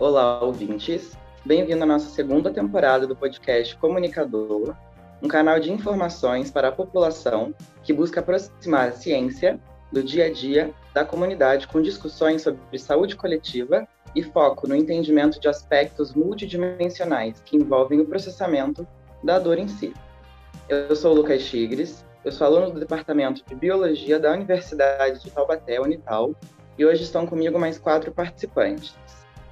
Olá, ouvintes. Bem-vindo à nossa segunda temporada do podcast Comunicador, um canal de informações para a população que busca aproximar a ciência do dia a dia da comunidade com discussões sobre saúde coletiva e foco no entendimento de aspectos multidimensionais que envolvem o processamento da dor em si. Eu sou o Lucas Tigres, eu sou aluno do Departamento de Biologia da Universidade de Taubaté, Unital, e hoje estão comigo mais quatro participantes.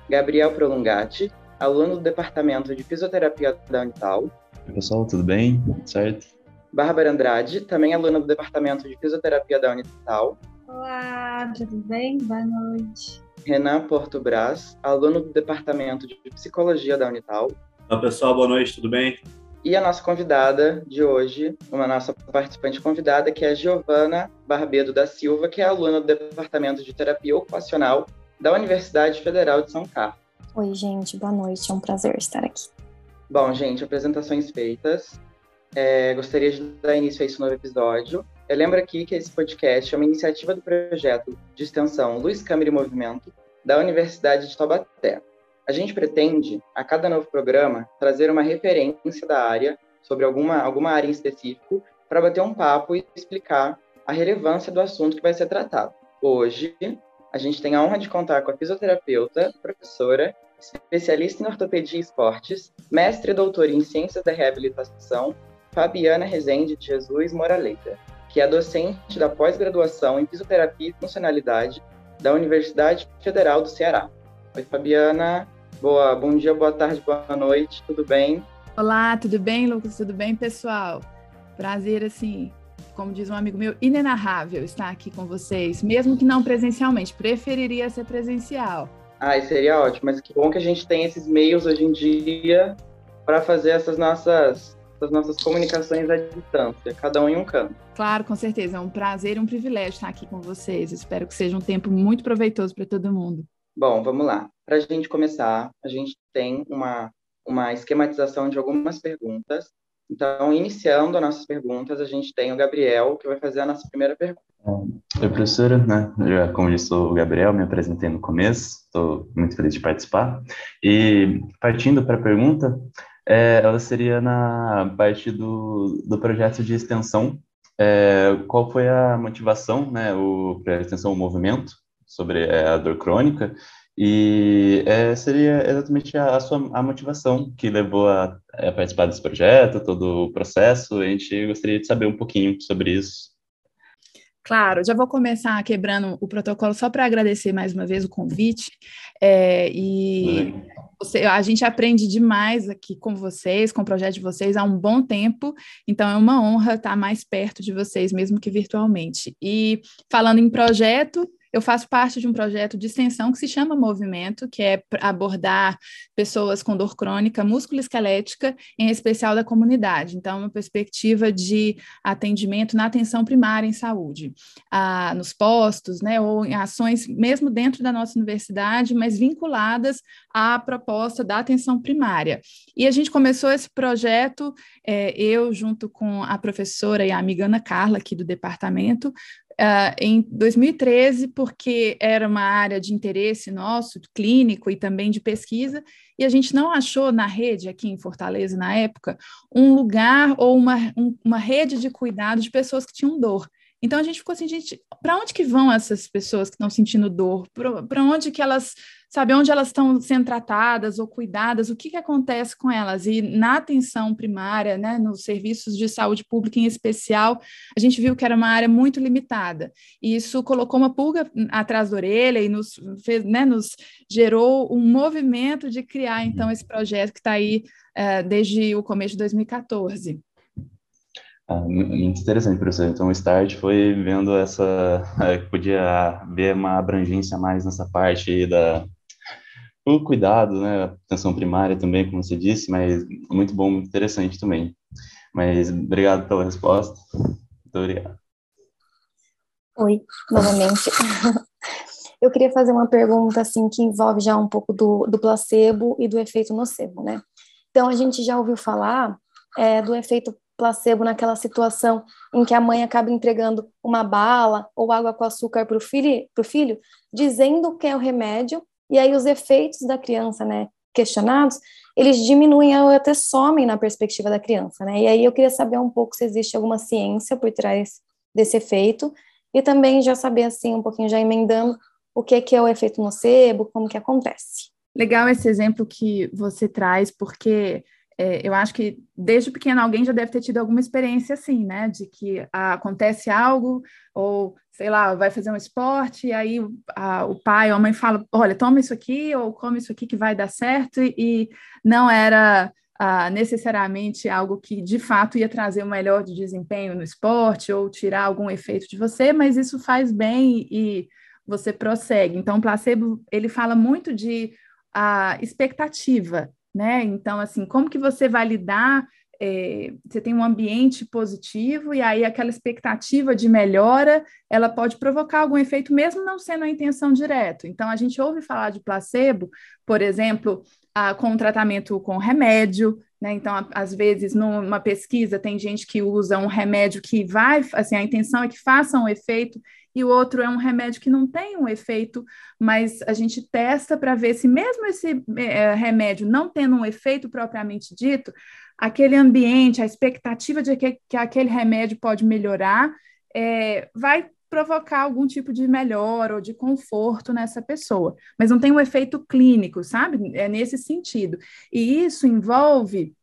Gabriel Prolongati, aluno do Departamento de Fisioterapia da Unital. Oi, pessoal, tudo bem? Certo? Bárbara Andrade, também aluna do Departamento de Fisioterapia da Unital. Olá, tudo bem? Boa noite. Renan Porto Brás, aluno do Departamento de Psicologia da Unital. Olá, pessoal, boa noite, tudo bem? E a nossa convidada de hoje, uma nossa participante convidada, que é a Giovana Barbedo da Silva, que é aluna do Departamento de Terapia Ocupacional da Universidade Federal de São Carlos. Oi, gente, boa noite. É um prazer estar aqui. Bom, gente, apresentações feitas. É, gostaria de dar início a esse novo episódio. Eu lembro aqui que esse podcast é uma iniciativa do projeto de extensão Luz, Câmara e Movimento da Universidade de Taubaté. A gente pretende, a cada novo programa, trazer uma referência da área, sobre alguma, alguma área em específico, para bater um papo e explicar a relevância do assunto que vai ser tratado. Hoje, a gente tem a honra de contar com a fisioterapeuta, professora, especialista em ortopedia e esportes, mestre e doutora em ciências da reabilitação, Fabiana Rezende de Jesus Moraleita, que é docente da pós-graduação em fisioterapia e funcionalidade da Universidade Federal do Ceará. Oi, Fabiana. Boa, bom dia, boa tarde, boa noite, tudo bem? Olá, tudo bem, Lucas? Tudo bem, pessoal? Prazer, assim, como diz um amigo meu, inenarrável estar aqui com vocês, mesmo que não presencialmente. Preferiria ser presencial. Ai, seria ótimo, mas que bom que a gente tem esses meios hoje em dia para fazer essas nossas, essas nossas comunicações à distância, cada um em um canto. Claro, com certeza. É um prazer e um privilégio estar aqui com vocês. Espero que seja um tempo muito proveitoso para todo mundo. Bom, vamos lá. Para a gente começar, a gente tem uma, uma esquematização de algumas perguntas então, iniciando as nossas perguntas, a gente tem o Gabriel, que vai fazer a nossa primeira pergunta. Oi, professora, né? Já, como disse o Gabriel, me apresentei no começo, estou muito feliz de participar. E, partindo para a pergunta, é, ela seria na parte do, do projeto de extensão. É, qual foi a motivação, né, o, para a extensão, o movimento sobre é, a dor crônica e é, seria exatamente a, a, sua a motivação que levou a, a, participar desse projeto, todo o processo. A gente gostaria de saber um pouquinho sobre isso. Claro, já vou começar quebrando o protocolo só para agradecer mais uma vez o convite. É, e você, a gente aprende demais aqui com vocês, com o projeto de vocês há um bom tempo, então é uma honra estar mais perto de vocês, mesmo que virtualmente. E falando em projeto, eu faço parte de um projeto de extensão que se chama Movimento, que é abordar pessoas com dor crônica musculoesquelética, em especial da comunidade. Então, uma perspectiva de atendimento na atenção primária em saúde, ah, nos postos, né, ou em ações mesmo dentro da nossa universidade, mas vinculadas à proposta da atenção primária. E a gente começou esse projeto, é, eu junto com a professora e a amiga Ana Carla, aqui do departamento, Uh, em 2013, porque era uma área de interesse nosso, clínico e também de pesquisa, e a gente não achou na rede, aqui em Fortaleza, na época, um lugar ou uma, um, uma rede de cuidado de pessoas que tinham dor. Então a gente ficou assim, gente, para onde que vão essas pessoas que estão sentindo dor? Para onde que elas sabe onde elas estão sendo tratadas ou cuidadas, o que, que acontece com elas. E na atenção primária, né, nos serviços de saúde pública em especial, a gente viu que era uma área muito limitada. E isso colocou uma pulga atrás da orelha e nos, fez, né, nos gerou um movimento de criar, então, esse projeto que está aí uh, desde o começo de 2014. Ah, muito interessante, professor. Então, o start foi vendo essa, é, podia ver uma abrangência mais nessa parte da, o cuidado, né, atenção primária também, como você disse, mas muito bom, muito interessante também. Mas obrigado pela resposta. Muito obrigado. Oi, novamente. Eu queria fazer uma pergunta assim que envolve já um pouco do, do placebo e do efeito nocebo, né? Então a gente já ouviu falar é, do efeito placebo naquela situação em que a mãe acaba entregando uma bala ou água com açúcar para o filho, filho, dizendo que é o remédio e aí os efeitos da criança, né, questionados, eles diminuem ou até somem na perspectiva da criança, né? E aí eu queria saber um pouco se existe alguma ciência por trás desse efeito e também já saber assim um pouquinho já emendando o que é que é o efeito nocebo, como que acontece. Legal esse exemplo que você traz, porque é, eu acho que desde pequeno alguém já deve ter tido alguma experiência assim, né? De que ah, acontece algo, ou sei lá, vai fazer um esporte, e aí o pai ou a mãe fala: olha, toma isso aqui, ou come isso aqui que vai dar certo, e, e não era ah, necessariamente algo que de fato ia trazer um melhor de desempenho no esporte, ou tirar algum efeito de você, mas isso faz bem e você prossegue. Então, o placebo ele fala muito de a ah, expectativa né? Então, assim, como que você vai lidar? É, você tem um ambiente positivo e aí aquela expectativa de melhora, ela pode provocar algum efeito, mesmo não sendo a intenção direto. Então, a gente ouve falar de placebo, por exemplo, a, com tratamento com remédio, né? Então, a, às vezes, numa pesquisa, tem gente que usa um remédio que vai, assim, a intenção é que faça um efeito e o outro é um remédio que não tem um efeito, mas a gente testa para ver se mesmo esse é, remédio não tendo um efeito propriamente dito, aquele ambiente, a expectativa de que, que aquele remédio pode melhorar, é, vai provocar algum tipo de melhora ou de conforto nessa pessoa, mas não tem um efeito clínico, sabe? É nesse sentido. E isso envolve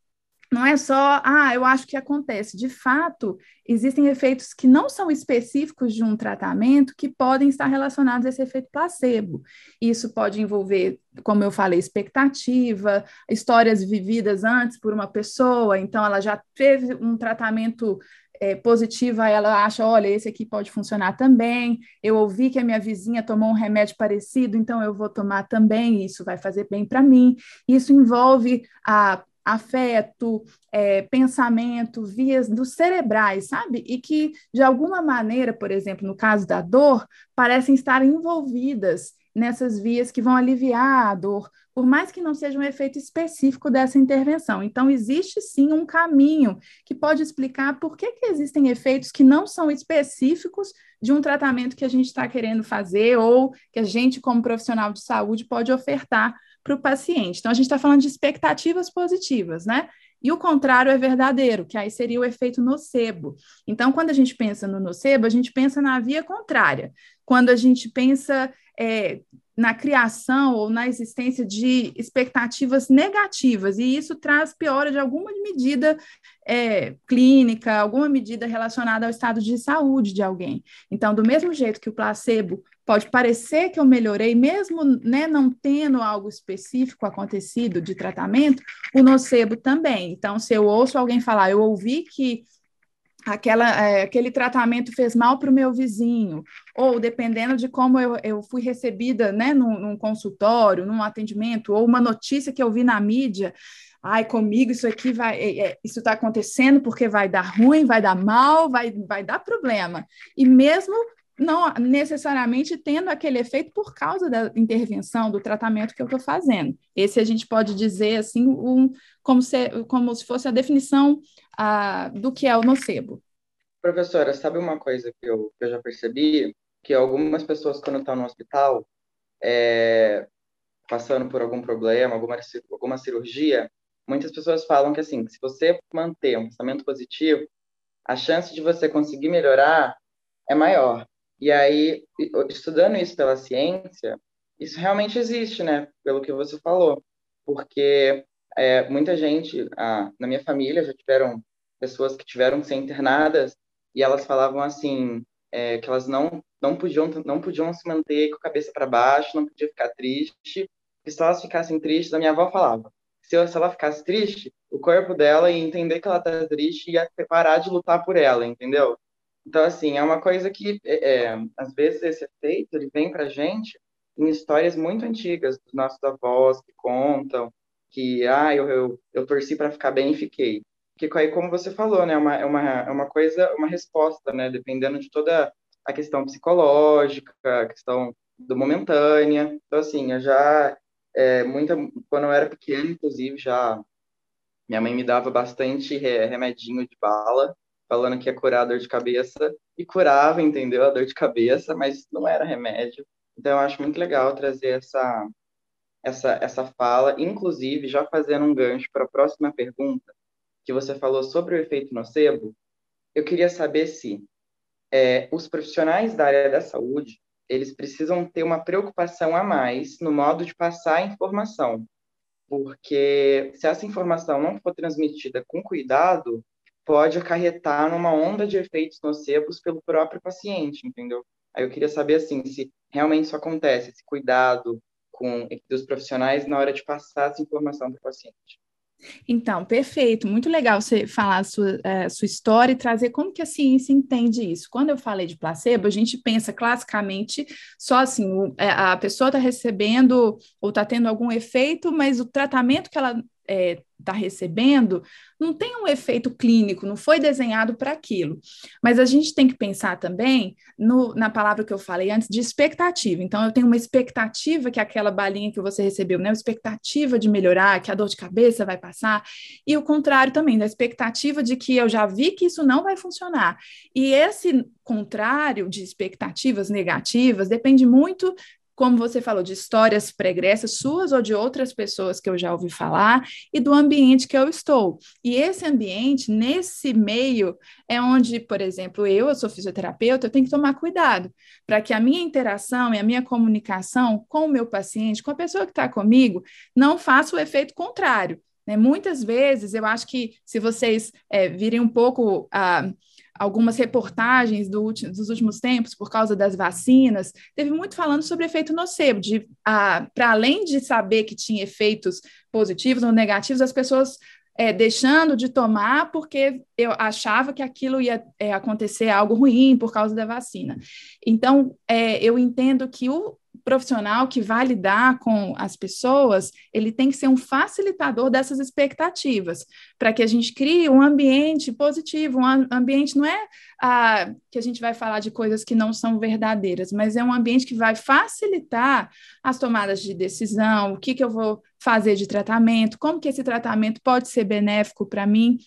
não é só, ah, eu acho que acontece. De fato, existem efeitos que não são específicos de um tratamento que podem estar relacionados a esse efeito placebo. Isso pode envolver, como eu falei, expectativa, histórias vividas antes por uma pessoa, então ela já teve um tratamento é, positivo, aí ela acha, olha, esse aqui pode funcionar também. Eu ouvi que a minha vizinha tomou um remédio parecido, então eu vou tomar também, isso vai fazer bem para mim. Isso envolve a afeto, é, pensamento, vias dos cerebrais, sabe? E que, de alguma maneira, por exemplo, no caso da dor, parecem estar envolvidas nessas vias que vão aliviar a dor, por mais que não seja um efeito específico dessa intervenção. Então, existe sim um caminho que pode explicar por que, que existem efeitos que não são específicos de um tratamento que a gente está querendo fazer ou que a gente, como profissional de saúde, pode ofertar para o paciente. Então, a gente está falando de expectativas positivas, né? E o contrário é verdadeiro, que aí seria o efeito nocebo. Então, quando a gente pensa no nocebo, a gente pensa na via contrária. Quando a gente pensa é, na criação ou na existência de expectativas negativas, e isso traz piora de alguma medida é, clínica, alguma medida relacionada ao estado de saúde de alguém. Então, do mesmo jeito que o placebo pode parecer que eu melhorei, mesmo né, não tendo algo específico acontecido de tratamento, o nocebo também. Então, se eu ouço alguém falar, eu ouvi que aquela, é, aquele tratamento fez mal para o meu vizinho, ou dependendo de como eu, eu fui recebida né, num, num, consultório, num atendimento, ou uma notícia que eu vi na mídia, ai, comigo isso aqui vai, é, é isso está acontecendo porque vai dar ruim, vai dar mal, vai, vai dar problema. E mesmo não necessariamente tendo aquele efeito por causa da intervenção, do tratamento que eu estou fazendo. Esse a gente pode dizer assim, um, como, se, como se fosse a definição ah, do que é o nocebo. Professora, sabe uma coisa que eu, que eu já percebi? Que algumas pessoas, quando estão no hospital, é, passando por algum problema, alguma, alguma cirurgia, muitas pessoas falam que, assim, se você manter um pensamento positivo, a chance de você conseguir melhorar é maior. E aí, estudando isso pela ciência, isso realmente existe, né? Pelo que você falou. Porque é, muita gente, ah, na minha família, já tiveram pessoas que tiveram que ser internadas e elas falavam assim, é, que elas não, não, podiam, não podiam se manter com a cabeça para baixo, não podiam ficar triste. E se elas ficassem tristes, a minha avó falava, se, ela ficasse triste, o corpo dela ia entender que ela está triste e ia parar de lutar por ela, entendeu? Então, assim, é uma coisa que, é, é às vezes, esse efeito, ele vem para gente em histórias muito antigas dos nossos avós que contam que, ah, eu, eu, eu torci para ficar bem e fiquei. Que aí, como você falou, né, é uma, é uma, é uma coisa, uma resposta, né, dependendo de toda a questão psicológica, a questão do momentânea. Então, assim, eu já, é, muita, quando eu era pequeno, inclusive, já, minha mãe me dava bastante remedinho de bala, falando que ia curar a dor de cabeça, e curava, entendeu? A dor de cabeça, mas não era remédio. Então, eu acho muito legal trazer essa, essa, essa fala, inclusive já fazendo um gancho para a próxima pergunta, que você falou sobre o efeito nocebo, eu queria saber se é, os profissionais da área da saúde eles precisam ter uma preocupação a mais no modo de passar a informação, porque se essa informação não for transmitida com cuidado, pode acarretar numa onda de efeitos nocebos pelo próprio paciente, entendeu? Aí eu queria saber assim, se realmente isso acontece, esse cuidado com dos profissionais na hora de passar essa informação para o paciente. Então, perfeito, muito legal você falar a sua, a sua história e trazer como que a ciência entende isso. Quando eu falei de placebo, a gente pensa classicamente só assim, é, a pessoa está recebendo ou está tendo algum efeito, mas o tratamento que ela está é, tá recebendo não tem um efeito clínico, não foi desenhado para aquilo. Mas a gente tem que pensar também no, na palavra que eu falei antes de expectativa. Então, eu tenho uma expectativa que aquela balinha que você recebeu, né? Expectativa de melhorar, que a dor de cabeça vai passar, e o contrário também, da expectativa de que eu já vi que isso não vai funcionar. E esse contrário de expectativas negativas depende muito como você falou, de histórias pregressas, suas ou de outras pessoas que eu já ouvi falar, e do ambiente que eu estou. E esse ambiente, nesse meio, é onde, por exemplo, eu, eu sou fisioterapeuta, eu tenho que tomar cuidado para que a minha interação e a minha comunicação com o meu paciente, com a pessoa que está comigo, não faça o efeito contrário. Né? Muitas vezes, eu acho que se vocês é, virem um pouco. Ah, algumas reportagens do dos últimos tempos por causa das vacinas, teve muito falando sobre efeito nocebo, de para além de saber que tinha efeitos positivos ou negativos, as pessoas é, deixando de tomar porque eu achava que aquilo ia é, acontecer algo ruim por causa da vacina. Então, é, eu entendo que o, profissional que vai lidar com as pessoas, ele tem que ser um facilitador dessas expectativas, para que a gente crie um ambiente positivo, um ambiente não é ah, que a gente vai falar de coisas que não são verdadeiras, mas é um ambiente que vai facilitar as tomadas de decisão, o que, que eu vou fazer de tratamento, como que esse tratamento pode ser benéfico para mim,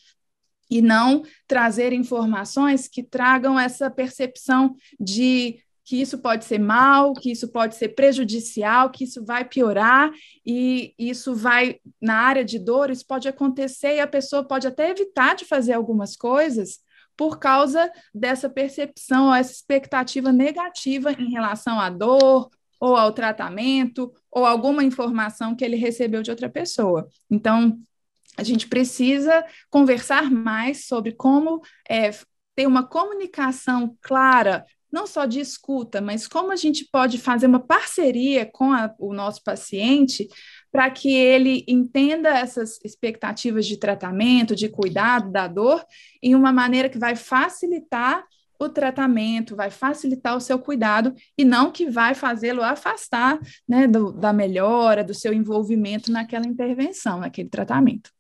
e não trazer informações que tragam essa percepção de que isso pode ser mal, que isso pode ser prejudicial, que isso vai piorar e isso vai na área de dor, isso pode acontecer e a pessoa pode até evitar de fazer algumas coisas por causa dessa percepção, essa expectativa negativa em relação à dor ou ao tratamento ou alguma informação que ele recebeu de outra pessoa. Então, a gente precisa conversar mais sobre como é, ter uma comunicação clara não só de escuta, mas como a gente pode fazer uma parceria com a, o nosso paciente para que ele entenda essas expectativas de tratamento, de cuidado da dor, em uma maneira que vai facilitar o tratamento, vai facilitar o seu cuidado e não que vai fazê-lo afastar né, do, da melhora, do seu envolvimento naquela intervenção, naquele tratamento.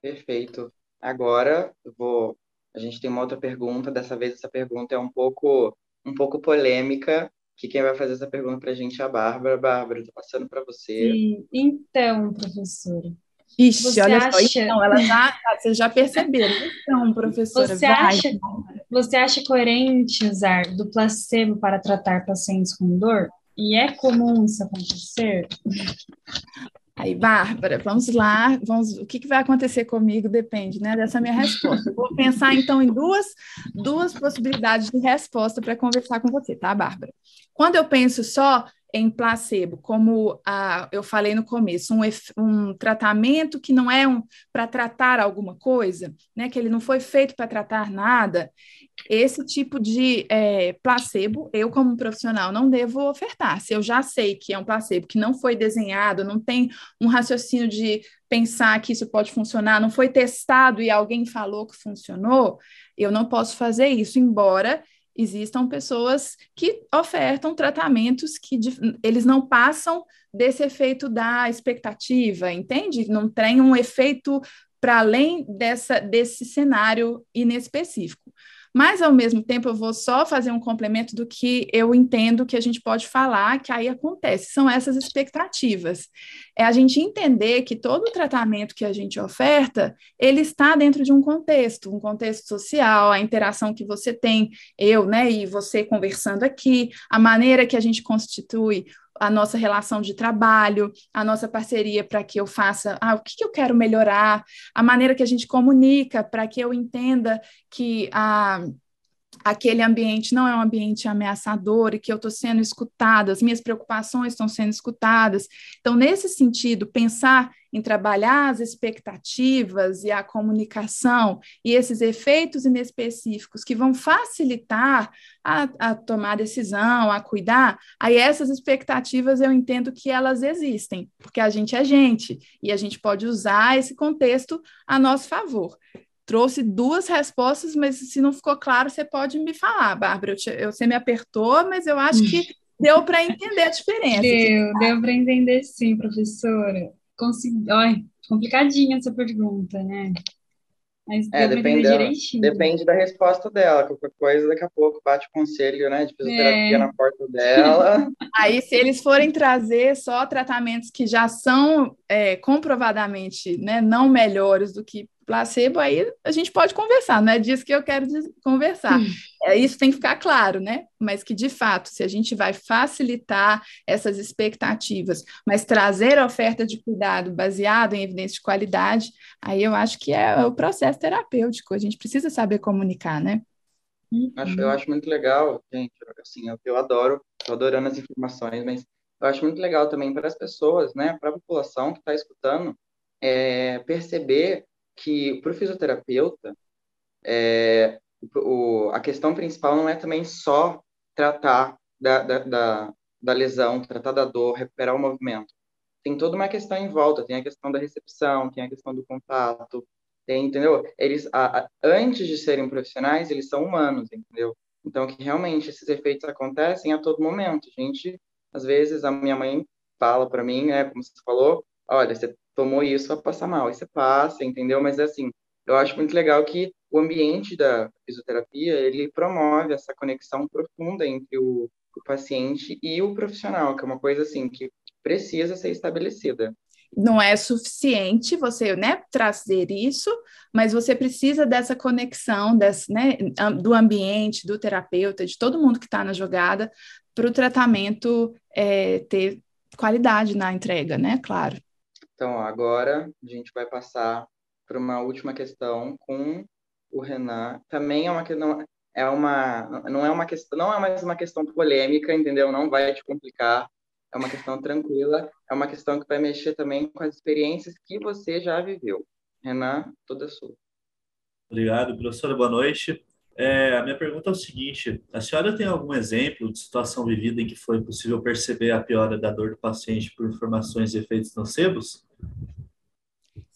Perfeito. Agora, vou. A gente tem uma outra pergunta. Dessa vez, essa pergunta é um pouco um pouco polêmica, que quem vai fazer essa pergunta para a gente é a Bárbara. Bárbara, estou passando para você. Sim. Então, professora. Ixi, você olha acha... só, então, ela já, vocês já perceberam. Então, professora, você vai. Acha, você acha coerente usar do placebo para tratar pacientes com dor? E é comum isso acontecer? Aí, Bárbara, vamos lá, vamos, o que, que vai acontecer comigo depende né, dessa minha resposta. Vou pensar, então, em duas, duas possibilidades de resposta para conversar com você, tá, Bárbara? Quando eu penso só em placebo, como a, eu falei no começo, um, um tratamento que não é um para tratar alguma coisa, né, que ele não foi feito para tratar nada, esse tipo de é, placebo, eu, como profissional, não devo ofertar. Se eu já sei que é um placebo que não foi desenhado, não tem um raciocínio de pensar que isso pode funcionar, não foi testado e alguém falou que funcionou, eu não posso fazer isso, embora existam pessoas que ofertam tratamentos que eles não passam desse efeito da expectativa, entende? Não tem um efeito para além dessa, desse cenário inespecífico. Mas, ao mesmo tempo, eu vou só fazer um complemento do que eu entendo que a gente pode falar, que aí acontece, são essas expectativas. É a gente entender que todo o tratamento que a gente oferta, ele está dentro de um contexto, um contexto social, a interação que você tem, eu, né, e você conversando aqui, a maneira que a gente constitui a nossa relação de trabalho, a nossa parceria para que eu faça, ah, o que, que eu quero melhorar, a maneira que a gente comunica para que eu entenda que a aquele ambiente não é um ambiente ameaçador e que eu estou sendo escutada, as minhas preocupações estão sendo escutadas. Então, nesse sentido, pensar em trabalhar as expectativas e a comunicação e esses efeitos inespecíficos que vão facilitar a, a tomar decisão, a cuidar, aí essas expectativas eu entendo que elas existem, porque a gente é gente e a gente pode usar esse contexto a nosso favor trouxe duas respostas, mas se não ficou claro, você pode me falar, Bárbara. Eu, te, eu você me apertou, mas eu acho que deu para entender a diferença. Deu, deu para entender sim, professora. Consegui... Ai, complicadinha essa pergunta, né? Mas é, depende, depende da resposta dela. Qualquer coisa, daqui a pouco bate o conselho né, de fisioterapia é. na porta dela. Aí, se eles forem trazer só tratamentos que já são é, comprovadamente né, não melhores do que placebo, aí a gente pode conversar, não é disso que eu quero conversar. É, isso tem que ficar claro, né? Mas que, de fato, se a gente vai facilitar essas expectativas, mas trazer a oferta de cuidado baseado em evidência de qualidade, aí eu acho que é o processo terapêutico, a gente precisa saber comunicar, né? Acho, eu acho muito legal, gente, assim, eu, eu adoro, estou adorando as informações, mas eu acho muito legal também para as pessoas, né, para a população que está escutando, é, perceber que para o fisioterapeuta, é, o, a questão principal não é também só tratar da, da, da, da lesão, tratar da dor, recuperar o movimento. Tem toda uma questão em volta, tem a questão da recepção, tem a questão do contato, tem, entendeu? Eles, a, a, antes de serem profissionais, eles são humanos, entendeu? Então, que realmente esses efeitos acontecem a todo momento. A gente, às vezes, a minha mãe fala para mim, né, como você falou, olha, você tomou isso, vai passar mal. Você passa, entendeu? Mas, assim, eu acho muito legal que o ambiente da fisioterapia, ele promove essa conexão profunda entre o, o paciente e o profissional, que é uma coisa, assim, que precisa ser estabelecida não é suficiente você né, trazer isso, mas você precisa dessa conexão desse, né, do ambiente, do terapeuta, de todo mundo que está na jogada, para o tratamento é, ter qualidade na entrega, né? Claro. Então, agora a gente vai passar para uma última questão com o Renan. Também é uma questão, é uma, não é uma questão, não é mais uma questão polêmica, entendeu? Não vai te complicar. É uma questão tranquila, é uma questão que vai mexer também com as experiências que você já viveu. Renan, toda sua. Obrigado, professora. Boa noite. É, a minha pergunta é o seguinte: a senhora tem algum exemplo de situação vivida em que foi possível perceber a piora da dor do paciente por informações e efeitos nocebos?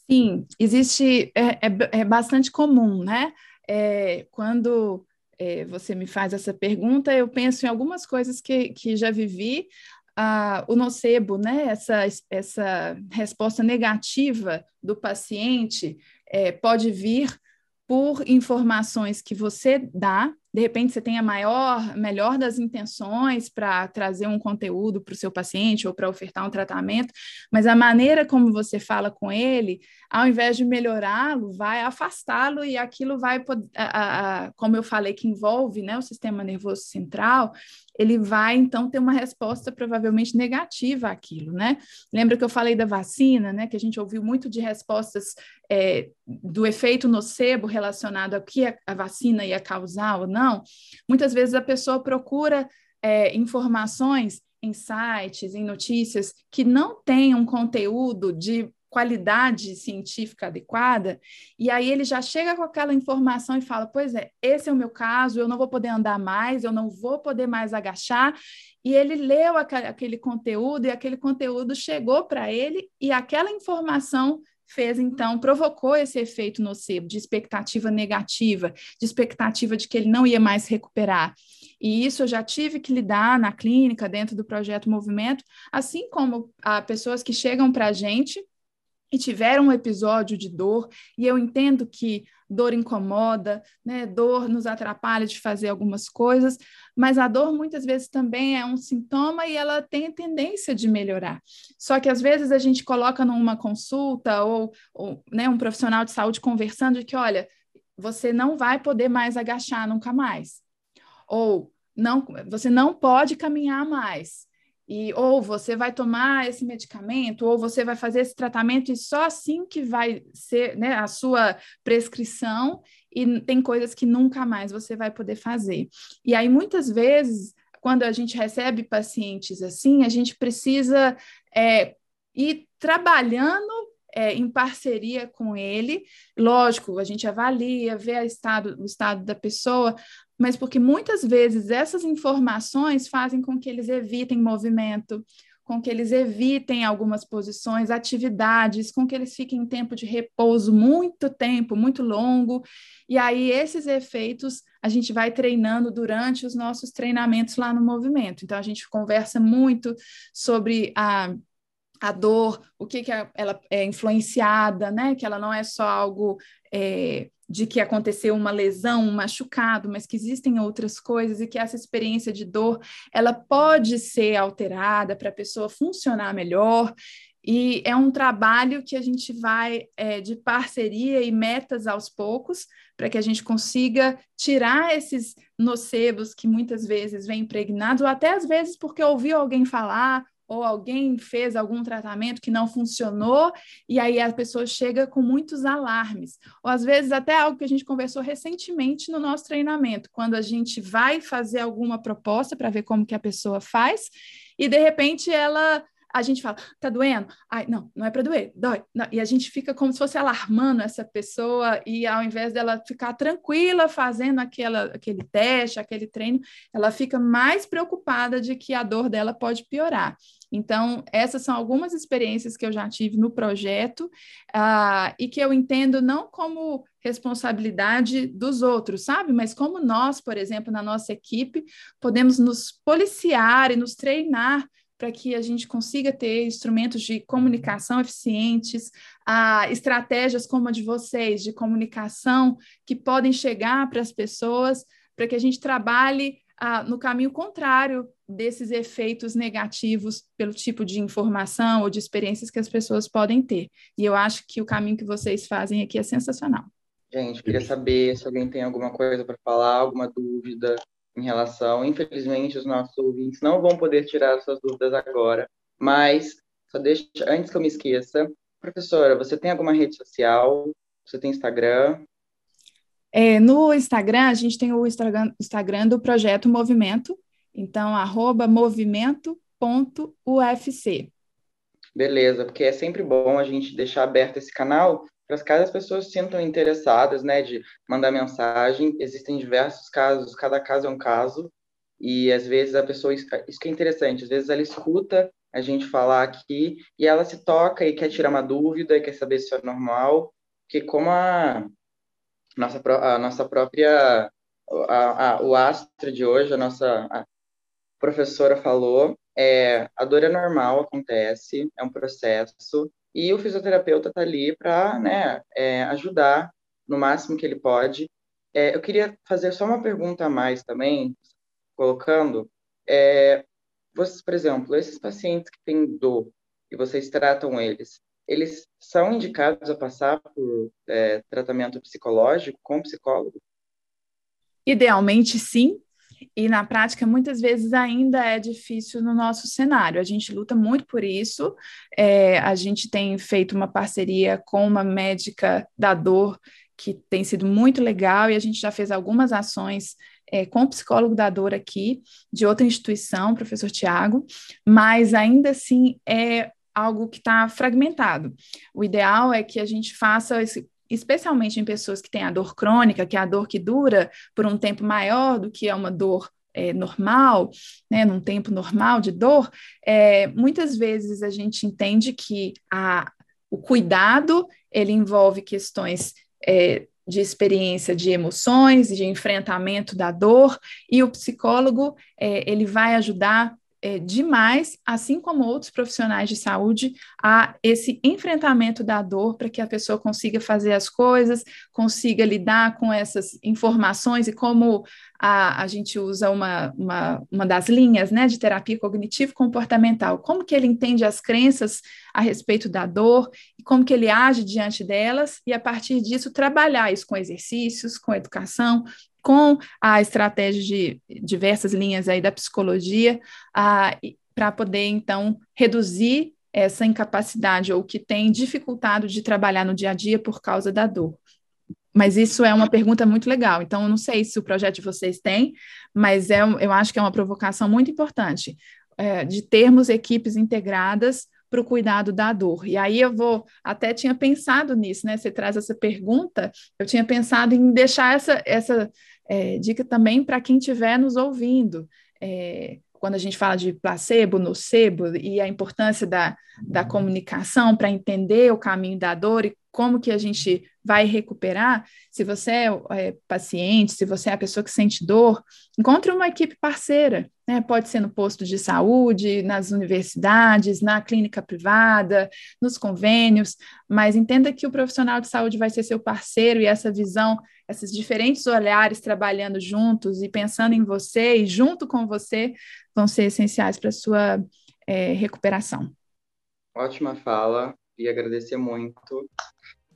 Sim, existe, é, é, é bastante comum, né? É, quando é, você me faz essa pergunta, eu penso em algumas coisas que, que já vivi. Ah, o nocebo, né? Essa, essa resposta negativa do paciente é, pode vir por informações que você dá de repente você tem a maior, melhor das intenções para trazer um conteúdo para o seu paciente ou para ofertar um tratamento, mas a maneira como você fala com ele, ao invés de melhorá-lo, vai afastá-lo e aquilo vai, a, a, como eu falei, que envolve né, o sistema nervoso central, ele vai então ter uma resposta provavelmente negativa àquilo, né? Lembra que eu falei da vacina, né? Que a gente ouviu muito de respostas é, do efeito nocebo relacionado ao que a, a vacina ia causar ou não não. Muitas vezes a pessoa procura é, informações em sites, em notícias que não têm um conteúdo de qualidade científica adequada, e aí ele já chega com aquela informação e fala: Pois é, esse é o meu caso, eu não vou poder andar mais, eu não vou poder mais agachar. E ele leu aquele conteúdo, e aquele conteúdo chegou para ele, e aquela informação fez então, provocou esse efeito nocivo de expectativa negativa, de expectativa de que ele não ia mais recuperar. E isso eu já tive que lidar na clínica, dentro do projeto Movimento, assim como a pessoas que chegam para a gente e tiveram um episódio de dor, e eu entendo que dor incomoda, né? Dor nos atrapalha de fazer algumas coisas, mas a dor muitas vezes também é um sintoma e ela tem tendência de melhorar. Só que às vezes a gente coloca numa consulta ou, ou né, um profissional de saúde conversando de que, olha, você não vai poder mais agachar nunca mais. Ou não, você não pode caminhar mais. E ou você vai tomar esse medicamento, ou você vai fazer esse tratamento, e só assim que vai ser né, a sua prescrição, e tem coisas que nunca mais você vai poder fazer. E aí, muitas vezes, quando a gente recebe pacientes assim, a gente precisa é, ir trabalhando é, em parceria com ele. Lógico, a gente avalia, vê estado, o estado da pessoa, mas porque muitas vezes essas informações fazem com que eles evitem movimento, com que eles evitem algumas posições, atividades, com que eles fiquem em tempo de repouso muito tempo, muito longo. E aí, esses efeitos a gente vai treinando durante os nossos treinamentos lá no movimento. Então, a gente conversa muito sobre a a dor, o que, que ela é influenciada, né? Que ela não é só algo é, de que aconteceu uma lesão, um machucado, mas que existem outras coisas e que essa experiência de dor ela pode ser alterada para a pessoa funcionar melhor. E é um trabalho que a gente vai é, de parceria e metas aos poucos, para que a gente consiga tirar esses nocebos que muitas vezes vêm impregnados, ou até às vezes porque ouviu alguém falar, ou alguém fez algum tratamento que não funcionou, e aí a pessoa chega com muitos alarmes. Ou às vezes até algo que a gente conversou recentemente no nosso treinamento, quando a gente vai fazer alguma proposta para ver como que a pessoa faz, e de repente ela a gente fala, tá doendo? Ai, não, não é para doer, dói. Não. E a gente fica como se fosse alarmando essa pessoa, e ao invés dela ficar tranquila fazendo aquela, aquele teste, aquele treino, ela fica mais preocupada de que a dor dela pode piorar. Então, essas são algumas experiências que eu já tive no projeto uh, e que eu entendo não como responsabilidade dos outros, sabe? Mas como nós, por exemplo, na nossa equipe, podemos nos policiar e nos treinar para que a gente consiga ter instrumentos de comunicação eficientes, uh, estratégias como a de vocês, de comunicação, que podem chegar para as pessoas, para que a gente trabalhe uh, no caminho contrário desses efeitos negativos pelo tipo de informação ou de experiências que as pessoas podem ter. E eu acho que o caminho que vocês fazem aqui é sensacional. Gente, queria saber se alguém tem alguma coisa para falar, alguma dúvida em relação. Infelizmente, os nossos ouvintes não vão poder tirar suas dúvidas agora, mas só deixa, antes que eu me esqueça, professora, você tem alguma rede social? Você tem Instagram? É, no Instagram, a gente tem o Instagram, Instagram do Projeto Movimento, então, arroba movimento.ufc. Beleza, porque é sempre bom a gente deixar aberto esse canal para que as pessoas se sintam interessadas, né, de mandar mensagem. Existem diversos casos, cada caso é um caso, e às vezes a pessoa, isso que é interessante, às vezes ela escuta a gente falar aqui e ela se toca e quer tirar uma dúvida, quer saber se é normal, porque como a nossa, a nossa própria, a, a, o astro de hoje, a nossa a professora falou, é, a dor é normal, acontece, é um processo, e o fisioterapeuta está ali para né, é, ajudar no máximo que ele pode. É, eu queria fazer só uma pergunta a mais também, colocando, é, vocês, por exemplo, esses pacientes que têm dor e vocês tratam eles, eles são indicados a passar por é, tratamento psicológico com psicólogo? Idealmente, sim. E na prática, muitas vezes ainda é difícil no nosso cenário. A gente luta muito por isso. É, a gente tem feito uma parceria com uma médica da dor que tem sido muito legal e a gente já fez algumas ações é, com o psicólogo da dor aqui, de outra instituição, professor Tiago, mas ainda assim é algo que está fragmentado. O ideal é que a gente faça esse, especialmente em pessoas que têm a dor crônica, que é a dor que dura por um tempo maior do que é uma dor é, normal, né, num tempo normal de dor, é, muitas vezes a gente entende que a, o cuidado ele envolve questões é, de experiência de emoções, de enfrentamento da dor, e o psicólogo é, ele vai ajudar é, demais, assim como outros profissionais de saúde, a esse enfrentamento da dor para que a pessoa consiga fazer as coisas, consiga lidar com essas informações e como a, a gente usa uma, uma, uma das linhas né, de terapia cognitivo-comportamental, como que ele entende as crenças a respeito da dor e como que ele age diante delas, e a partir disso trabalhar isso com exercícios, com educação, com a estratégia de diversas linhas aí da psicologia, para poder, então, reduzir essa incapacidade ou que tem dificultado de trabalhar no dia a dia por causa da dor. Mas isso é uma pergunta muito legal. Então, eu não sei se o projeto de vocês tem, mas é, eu acho que é uma provocação muito importante é, de termos equipes integradas para o cuidado da dor. E aí eu vou, até tinha pensado nisso, né? Você traz essa pergunta, eu tinha pensado em deixar essa, essa é, dica também para quem estiver nos ouvindo. É, quando a gente fala de placebo, nocebo e a importância da, da comunicação para entender o caminho da dor e como que a gente vai recuperar. Se você é, é, paciente, se você é a pessoa que sente dor, encontre uma equipe parceira, né? Pode ser no posto de saúde, nas universidades, na clínica privada, nos convênios, mas entenda que o profissional de saúde vai ser seu parceiro e essa visão, esses diferentes olhares trabalhando juntos e pensando em você e junto com você vão ser essenciais para a sua é, recuperação. Ótima fala e agradecer muito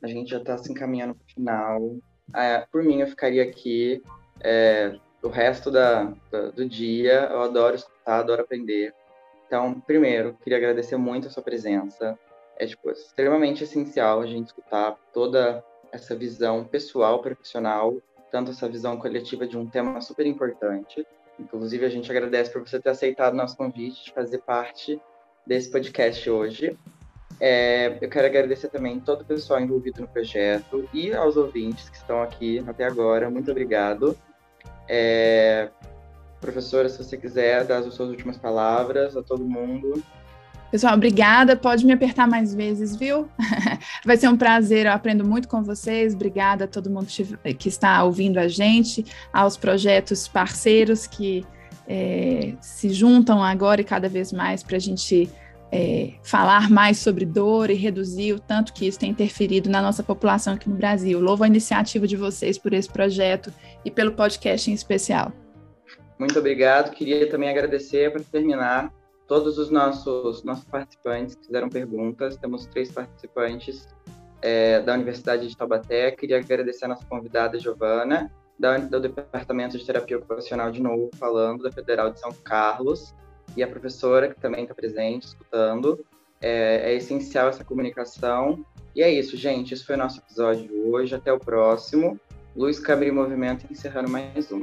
a gente já está se encaminhando para o final. É, por mim, eu ficaria aqui é, o resto da, da, do dia. Eu adoro escutar, adoro aprender. Então, primeiro, queria agradecer muito a sua presença. É tipo, extremamente essencial a gente escutar toda essa visão pessoal, profissional, tanto essa visão coletiva de um tema super importante. Inclusive, a gente agradece por você ter aceitado nosso convite de fazer parte desse podcast hoje. É, eu quero agradecer também todo o pessoal envolvido no projeto e aos ouvintes que estão aqui até agora. Muito obrigado. É, professora, se você quiser dar as suas últimas palavras a todo mundo. Pessoal, obrigada. Pode me apertar mais vezes, viu? Vai ser um prazer. Eu aprendo muito com vocês. Obrigada a todo mundo que está ouvindo a gente, aos projetos parceiros que é, se juntam agora e cada vez mais para a gente é, falar mais sobre dor e reduzir o tanto que isso tem interferido na nossa população aqui no Brasil. Louvo a iniciativa de vocês por esse projeto e pelo podcast em especial. Muito obrigado. Queria também agradecer para terminar todos os nossos, nossos participantes que fizeram perguntas. Temos três participantes é, da Universidade de Taubaté. Queria agradecer a nossa convidada Giovana, da, do Departamento de Terapia Ocupacional de novo, falando, da Federal de São Carlos e a professora, que também está presente, escutando. É, é, essencial essa comunicação. E é isso, gente. Esse foi o nosso episódio de hoje. Até o próximo. Luz, e movimento, encerrando mais um.